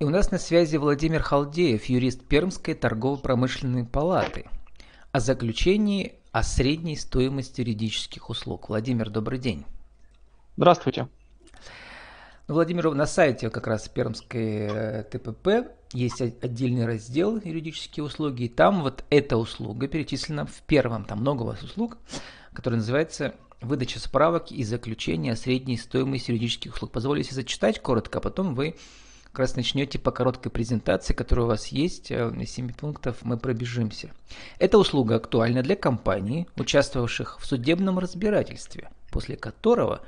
И у нас на связи Владимир Халдеев, юрист Пермской торгово-промышленной палаты. О заключении о средней стоимости юридических услуг. Владимир, добрый день. Здравствуйте. Ну, Владимир, на сайте как раз Пермской э, ТПП есть отдельный раздел юридические услуги, и там вот эта услуга перечислена в первом, там много у вас услуг, который называется выдача справок и заключения о средней стоимости юридических услуг. Позволю себе зачитать коротко, а потом вы как раз начнете по короткой презентации, которая у вас есть, э, из 7 пунктов мы пробежимся. Эта услуга актуальна для компаний, участвовавших в судебном разбирательстве, после которого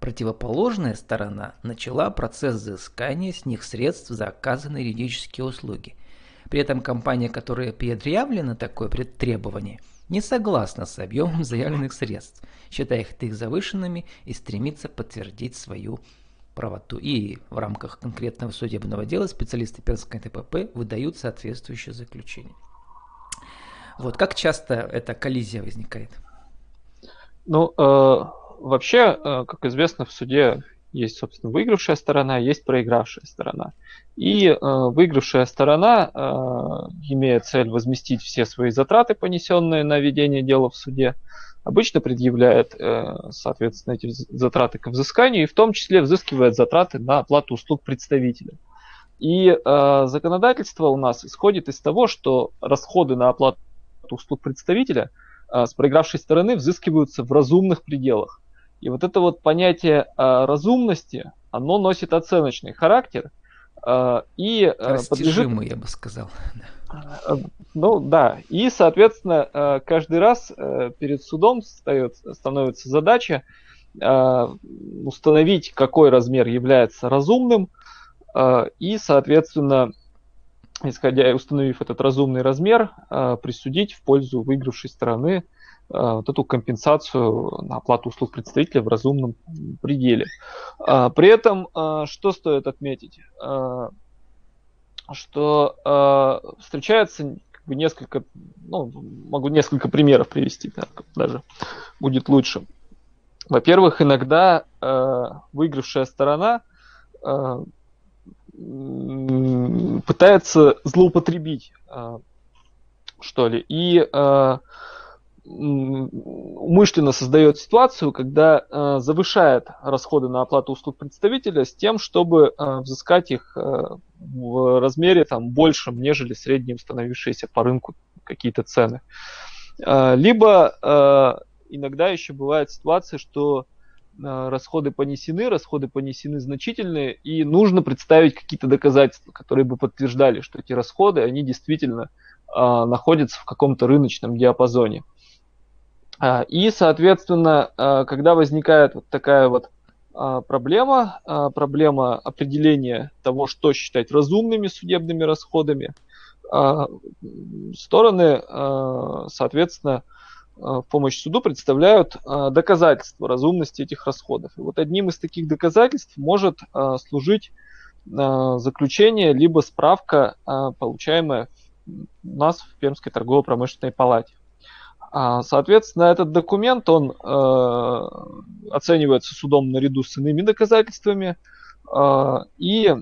противоположная сторона начала процесс взыскания с них средств за оказанные юридические услуги. При этом компания, которая предъявлена такое требование, не согласна с объемом заявленных средств, считая их завышенными и стремится подтвердить свою правоту. И в рамках конкретного судебного дела специалисты Пермской ТПП выдают соответствующее заключение. Вот как часто эта коллизия возникает? Ну, э, вообще, э, как известно, в суде есть, собственно, выигравшая сторона, есть проигравшая сторона. И э, выигравшая сторона э, имеет цель возместить все свои затраты, понесенные на ведение дела в суде, обычно предъявляет, э, соответственно, эти затраты к взысканию и в том числе взыскивает затраты на оплату услуг представителя. И э, законодательство у нас исходит из того, что расходы на оплату услуг представителя э, с проигравшей стороны взыскиваются в разумных пределах. И вот это вот понятие э, разумности, оно носит оценочный характер э, и э, подлежит... я бы сказал. Ну да, и, соответственно, каждый раз э, перед судом становится задача установить, какой размер является разумным, и, соответственно, исходя и установив этот разумный размер, присудить в пользу выигравшей стороны вот эту компенсацию на оплату услуг представителя в разумном пределе. При этом, что стоит отметить? что э, встречается как бы несколько, ну, могу несколько примеров привести, даже будет лучше. Во-первых, иногда э, выигравшая сторона э, пытается злоупотребить, э, что ли, и э, умышленно создает ситуацию, когда э, завышает расходы на оплату услуг представителя с тем, чтобы э, взыскать их э, в размере там, большем, нежели средние установившиеся по рынку какие-то цены. Э, либо э, иногда еще бывает ситуация, что э, расходы понесены, расходы понесены значительные, и нужно представить какие-то доказательства, которые бы подтверждали, что эти расходы, они действительно э, находятся в каком-то рыночном диапазоне. А, и, соответственно, а, когда возникает вот такая вот а, проблема, проблема определения того, что считать разумными судебными расходами, стороны, соответственно, в помощь суду представляют доказательства разумности этих расходов. И вот одним из таких доказательств может служить заключение либо справка, получаемая у нас в Пермской торгово-промышленной палате. А, соответственно, этот документ, он э, оценивается судом наряду с иными доказательствами, э, и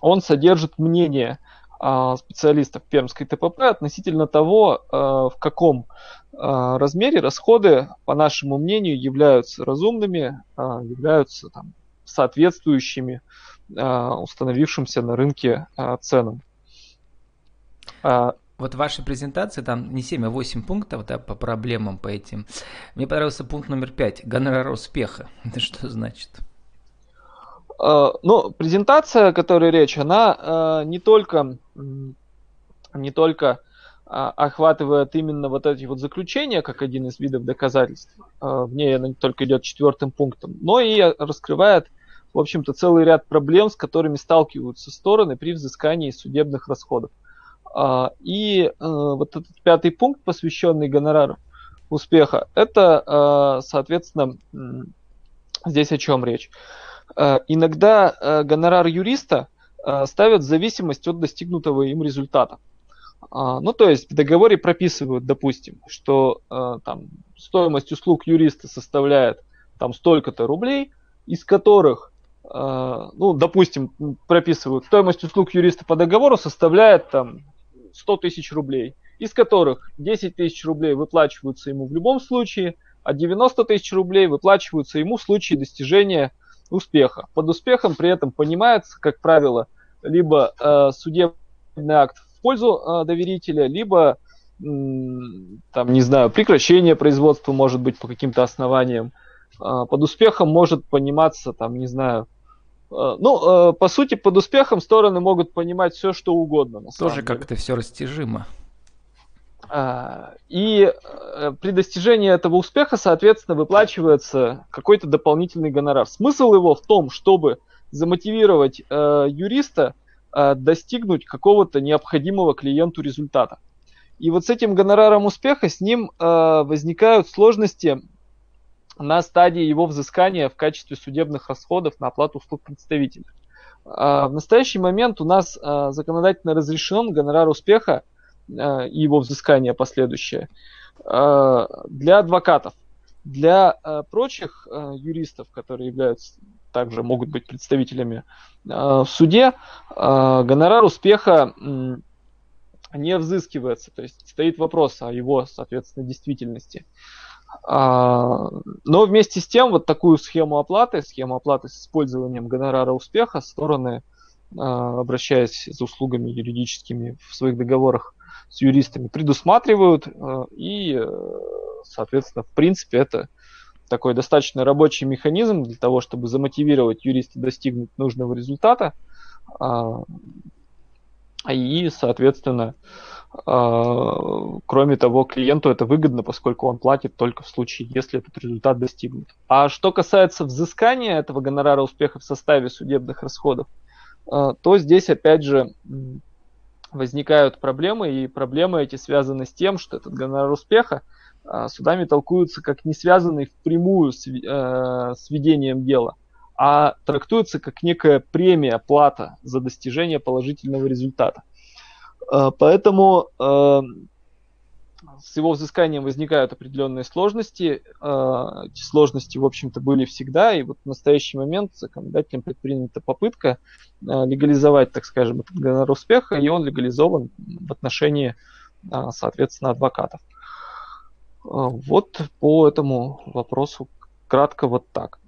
он содержит мнение э, специалистов Пермской ТПП относительно того, э, в каком э, размере расходы, по нашему мнению, являются разумными, э, являются там, соответствующими э, установившимся на рынке э, ценам. Вот в вашей презентации там не 7, а 8 пунктов да, по проблемам по этим. Мне понравился пункт номер 5. Гонорар успеха. Это что значит? Uh, ну, презентация, о которой речь, она uh, не только, не только uh, охватывает именно вот эти вот заключения, как один из видов доказательств, в ней она не только идет четвертым пунктом, но и раскрывает, в общем-то, целый ряд проблем, с которыми сталкиваются стороны при взыскании судебных расходов. А, и э, вот этот пятый пункт, посвященный гонорару успеха, это, э, соответственно, здесь о чем речь. Э, иногда гонорар юриста ставят в зависимость от достигнутого им результата. А, ну, то есть в договоре прописывают, допустим, что там, стоимость услуг юриста составляет там столько-то рублей, из которых ну, допустим, прописывают, стоимость услуг юриста по договору составляет там 100 тысяч рублей, из которых 10 тысяч рублей выплачиваются ему в любом случае, а 90 тысяч рублей выплачиваются ему в случае достижения успеха. Под успехом при этом понимается, как правило, либо э, судебный акт в пользу э, доверителя, либо там, не знаю, прекращение производства может быть по каким-то основаниям. Э, под успехом может пониматься, там, не знаю, ну, э, по сути, под успехом стороны могут понимать все, что угодно. Тоже как-то все растяжимо. А, и э, при достижении этого успеха, соответственно, выплачивается какой-то дополнительный гонорар. Смысл его в том, чтобы замотивировать э, юриста э, достигнуть какого-то необходимого клиенту результата. И вот с этим гонораром успеха с ним возникают сложности на стадии его взыскания в качестве судебных расходов на оплату услуг представителя. В настоящий момент у нас законодательно разрешен гонорар успеха Э, и его взыскание последующее для адвокатов. Для прочих юристов, которые являются также могут быть представителями в суде, гонорар успеха не взыскивается. То есть стоит вопрос о его, соответственно, действительности. Но вместе с тем вот такую схему оплаты, схему оплаты с использованием гонорара успеха стороны, обращаясь за услугами юридическими в своих договорах, с юристами предусматривают, э, и, э, соответственно, в принципе, это такой достаточно рабочий механизм для того, чтобы замотивировать юриста достигнуть нужного результата. А, и, соответственно, а, кроме того, клиенту это выгодно, поскольку он платит только в случае, если этот результат достигнут. А что касается взыскания этого гонорара успеха в составе судебных расходов, а, то здесь, опять же, возникают проблемы, и проблемы эти связаны с тем, что этот гонорар успеха а, судами толкуется как не связанный впрямую с, э, с ведением дела, а трактуется как некая премия, плата за достижение положительного результата. Э, поэтому э, с его взысканием возникают определенные сложности. А, эти сложности, в общем-то, были всегда, и вот в настоящий момент законодателем предпринята попытка а, легализовать, так скажем, этот гонорар успеха, и он легализован в отношении, а, соответственно, адвокатов. Вот по этому вопросу кратко вот так.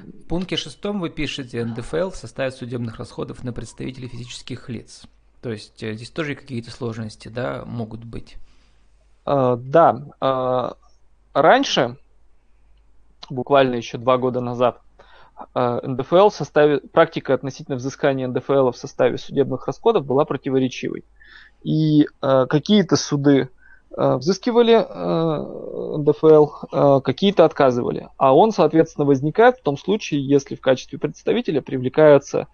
В пункте шестом вы пишете, НДФЛ составит судебных расходов на представителей физических лиц. То есть э, здесь тоже какие-то сложности да, могут быть. Uh, да, uh, раньше, буквально еще два года назад, uh, НДФЛ в составе, практика относительно взыскания НДФЛ в составе судебных расходов была противоречивой. И какие-то суды взыскивали НДФЛ, какие-то отказывали. А он, соответственно, возникает в том случае, если в качестве представителя привлекается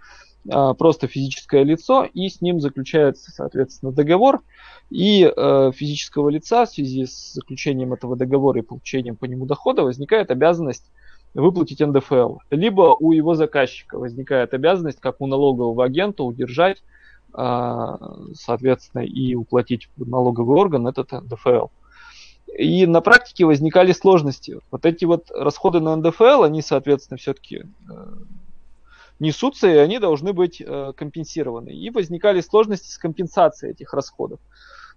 просто физическое лицо, и с ним заключается, соответственно, договор, и э, физического лица в связи с заключением этого договора и получением по нему дохода возникает обязанность выплатить НДФЛ. Либо у его заказчика возникает обязанность, как у налогового агента, удержать, э, соответственно, и уплатить налоговый орган этот НДФЛ. И на практике возникали сложности. Вот эти вот расходы на НДФЛ, они, соответственно, все-таки э, несутся, и они должны быть э, компенсированы. И возникали сложности с компенсацией этих расходов.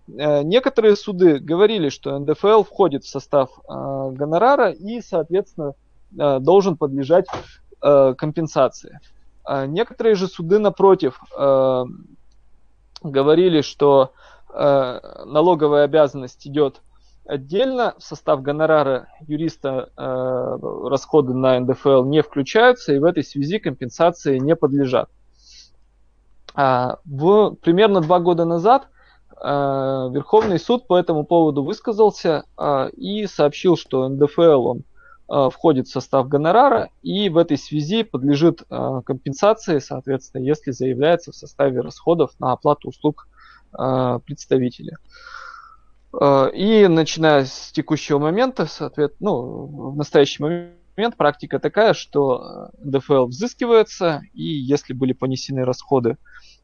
Э, некоторые суды говорили, что НДФЛ входит в состав э, гонорара и, соответственно, должен подлежать компенсации. Некоторые же суды, напротив, говорили, что налоговая обязанность идет отдельно, в состав гонорара юриста расходы на НДФЛ не включаются, и в этой связи компенсации не подлежат. В, примерно два года назад Э, Верховный суд по этому поводу высказался э, и сообщил, что НДФЛ он э, входит в состав гонорара и в этой связи подлежит компенсации, соответственно, если заявляется в составе расходов на оплату услуг представителя. И начиная с текущего момента, соответственно, ну, в настоящий момент практика такая, что НДФЛ взыскивается, и если были понесены расходы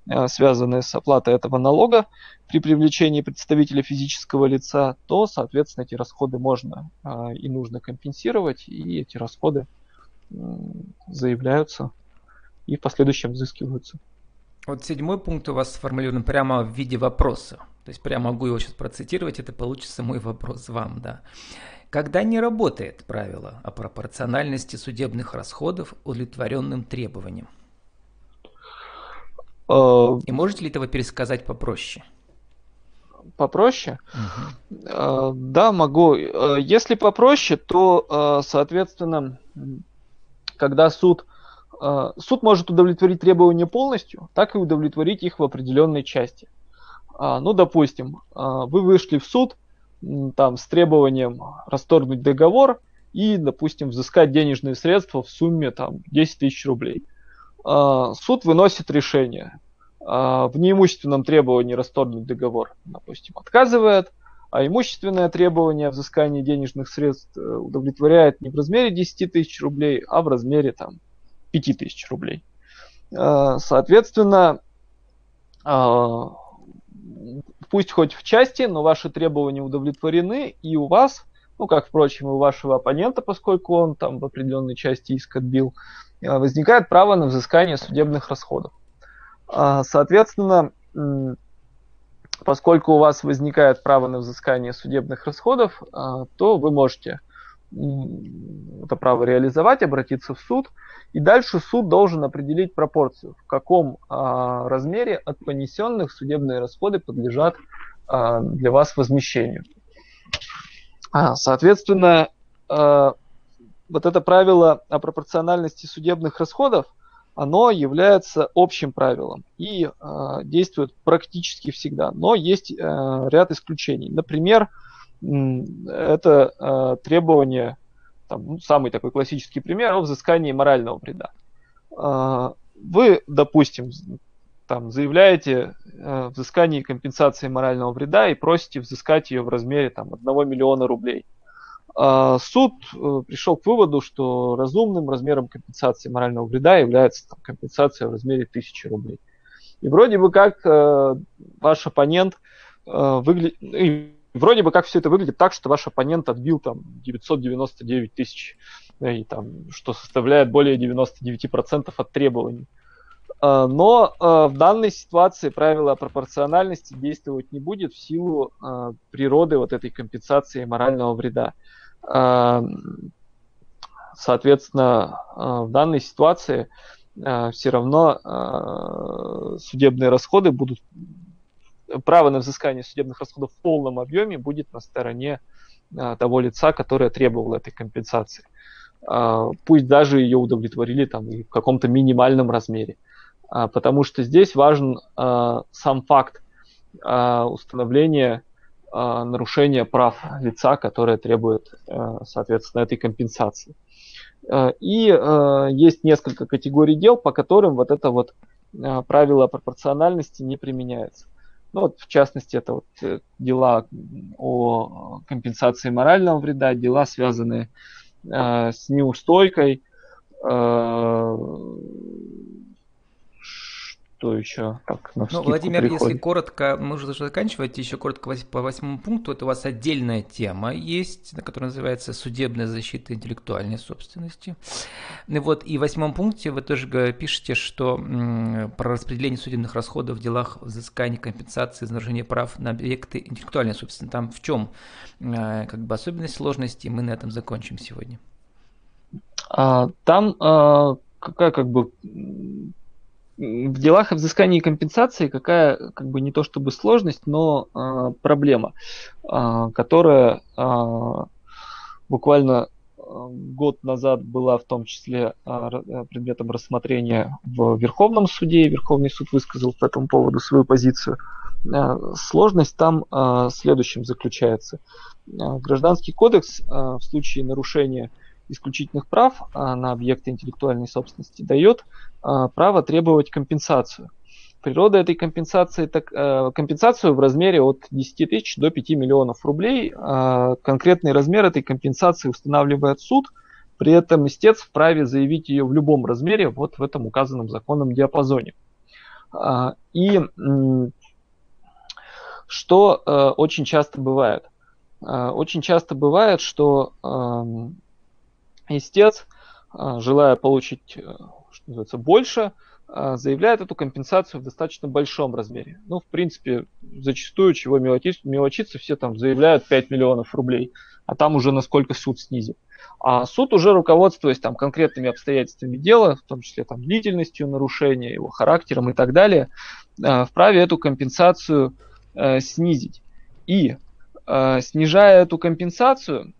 Э, связанные с оплатой этого налога при привлечении представителя физического лица, то, соответственно, эти расходы можно э, и нужно компенсировать, и эти расходы заявляются и в последующем взыскиваются. Вот седьмой пункт у вас сформулирован прямо в виде вопроса. То есть прямо могу его сейчас процитировать, это получится мой вопрос вам, да. Когда не работает правило о пропорциональности судебных расходов удовлетворенным требованиям? А, И можете ли этого пересказать попроще? Попроще? Угу. Да, могу. Если попроще, то, соответственно, когда суд Э, суд может удовлетворить требования полностью, так и удовлетворить их в определенной части. А, ну, допустим, а, вы вышли в суд там, с требованием расторгнуть договор и, допустим, взыскать денежные средства в сумме там, 10 тысяч рублей. А, суд выносит решение. В неимущественном требовании расторгнуть договор, допустим, отказывает, а имущественное требование взыскания денежных средств э, удовлетворяет не в размере 10 тысяч рублей, а в размере там, 5000 рублей. Э, соответственно, э, пусть хоть в части, но ваши требования удовлетворены, и у вас, ну как, впрочем, и у вашего оппонента, поскольку он там в определенной части иск отбил, э, возникает право на взыскание судебных расходов. Соответственно, поскольку у вас возникает право на взыскание судебных расходов, то вы можете это право реализовать, обратиться в суд, и дальше суд должен определить пропорцию, в каком а, размере от понесенных судебные расходы подлежат а, для вас возмещению. А, соответственно, а, вот это правило о пропорциональности судебных расходов, оно является общим правилом и э, действует практически всегда. Но есть э, ряд исключений. Например, это э, требование, там, ну, самый такой классический пример, о взыскании морального вреда. Э, вы, допустим, там, заявляете э, взыскание компенсации морального вреда и просите взыскать ее в размере там, 1 миллиона рублей. Э, суд э, пришел к выводу, что разумным размером компенсации морального вреда является там, компенсация в размере 1000 рублей. И вроде бы как э, ваш оппонент э, выглядит вроде бы как все это выглядит так, что ваш оппонент отбил там 999 тысяч, и там, что составляет более 99% от требований. А, но а, в данной ситуации правило пропорциональности действовать не будет в силу природы вот этой компенсации морального вреда. Соответственно, в данной ситуации все равно судебные расходы будут право на взыскание судебных расходов в полном объеме будет на стороне а, того лица, которое требовало этой компенсации. А, пусть даже ее удовлетворили там в каком-то минимальном размере. А, потому что здесь важен сам факт установления нарушения прав лица, которое требует, соответственно, этой компенсации. И есть несколько категорий дел, по которым вот это вот правило пропорциональности не применяется. Ну, вот, в частности, это вот э, дела о компенсации морального вреда, дела, связанные э, с неустойкой, э, что еще? Как на ну, Владимир, приходит. если коротко, мы уже должны заканчивать, еще коротко по восьмому пункту, это у вас отдельная тема есть, на которая называется «Судебная защита интеллектуальной собственности». И вот и в восьмом пункте вы тоже пишете, что м, про распределение судебных расходов в делах взыскания компенсации за нарушение прав на объекты интеллектуальной собственности. Там в чем э, как бы особенность сложности, мы на этом закончим сегодня. А, там а, какая как бы в делах о взыскании компенсации какая, как бы не то чтобы сложность, но э, проблема, э, которая э, буквально год назад была в том числе предметом рассмотрения в Верховном суде. Верховный суд высказал по этому поводу свою позицию. Сложность там в следующем заключается. Гражданский кодекс в случае нарушения исключительных прав на объекты интеллектуальной собственности дает а, право требовать компенсацию. Природа этой компенсации, так, э, компенсацию в размере от 10 тысяч до 5 миллионов рублей. Э, конкретный размер этой компенсации устанавливает суд, при этом истец вправе заявить ее в любом размере вот в этом указанном законном диапазоне. И что э, очень часто бывает? Очень часто бывает, что истец, э, желая получить называется, больше, а, заявляет эту компенсацию в достаточно большом размере. Ну, в принципе, зачастую, чего мелочиться, мелочиться все там заявляют 5 миллионов рублей, а там уже насколько суд снизит. А суд уже руководствуясь там конкретными обстоятельствами дела, в том числе там длительностью нарушения, его характером и так далее, а, вправе эту компенсацию э, снизить. И э, снижая эту компенсацию,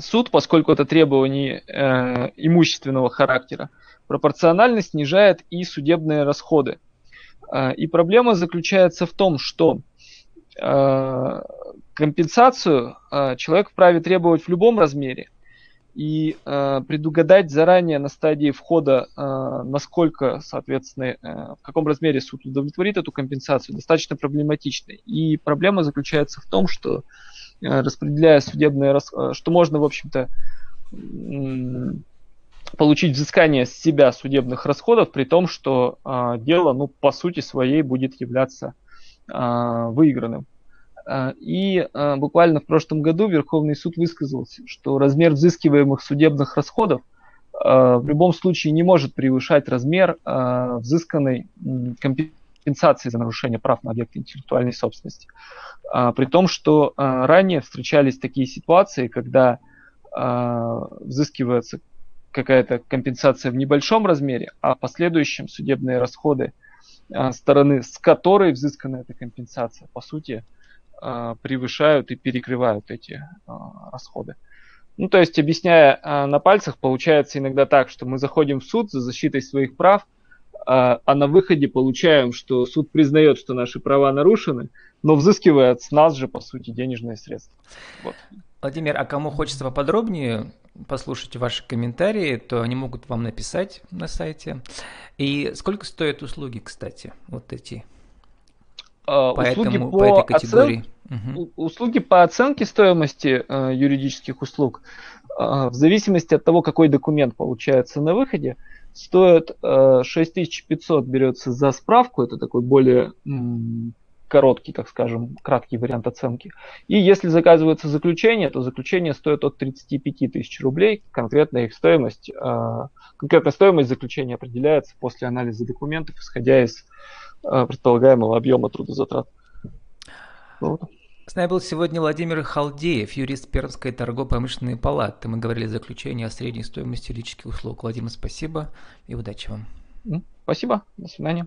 суд, поскольку это требование э, имущественного характера, пропорционально снижает и судебные расходы. Э, и проблема заключается в том, что э, компенсацию э, человек вправе требовать в любом размере, и э, предугадать заранее на стадии входа, э, насколько, соответственно, э, в каком размере суд удовлетворит эту компенсацию, достаточно проблематично. И проблема заключается в том, что э, распределяя судебные расходы, э, что можно, в общем-то, получить взыскание с себя судебных расходов, при том, что э, дело, ну, по сути своей будет являться э, выигранным. А, и а, буквально в прошлом году Верховный суд высказался, что размер взыскиваемых судебных расходов а, в любом случае не может превышать размер взысканной компенсации за нарушение прав на объекты интеллектуальной собственности. При том, что ранее встречались такие ситуации, когда взыскивается какая-то компенсация в небольшом размере, а в последующем судебные расходы стороны, с которой взыскана эта компенсация, по сути, а, превышают и перекрывают эти а, расходы. Ну, то есть, объясняя а, на пальцах, получается иногда так, что мы заходим в суд за защитой своих прав, а на выходе получаем, что суд признает, что наши права нарушены, но взыскивает с нас же, по сути, денежные средства. Вот. Владимир, а кому хочется поподробнее послушать ваши комментарии, то они могут вам написать на сайте. И сколько стоят услуги, кстати, вот эти а, услуги по, по этой категории. Оцен... Угу. Услуги по оценке стоимости э, юридических услуг, в зависимости от того, какой документ получается на выходе, стоит э, 6500 берется за справку, это такой более короткий, так скажем, краткий вариант оценки. И если заказывается заключение, то заключение стоит от 35 тысяч рублей. Конкретная их стоимость, э, конкретная стоимость заключения определяется после анализа документов, исходя из Э, предполагаемого объема трудозатрат. Вот. С нами был сегодня Владимир Халдеев, юрист Пермской торгово-промышленной палаты. Мы говорили о заключении о средней стоимости юридических услуг. Владимир, спасибо и удачи вам. Спасибо, до свидания.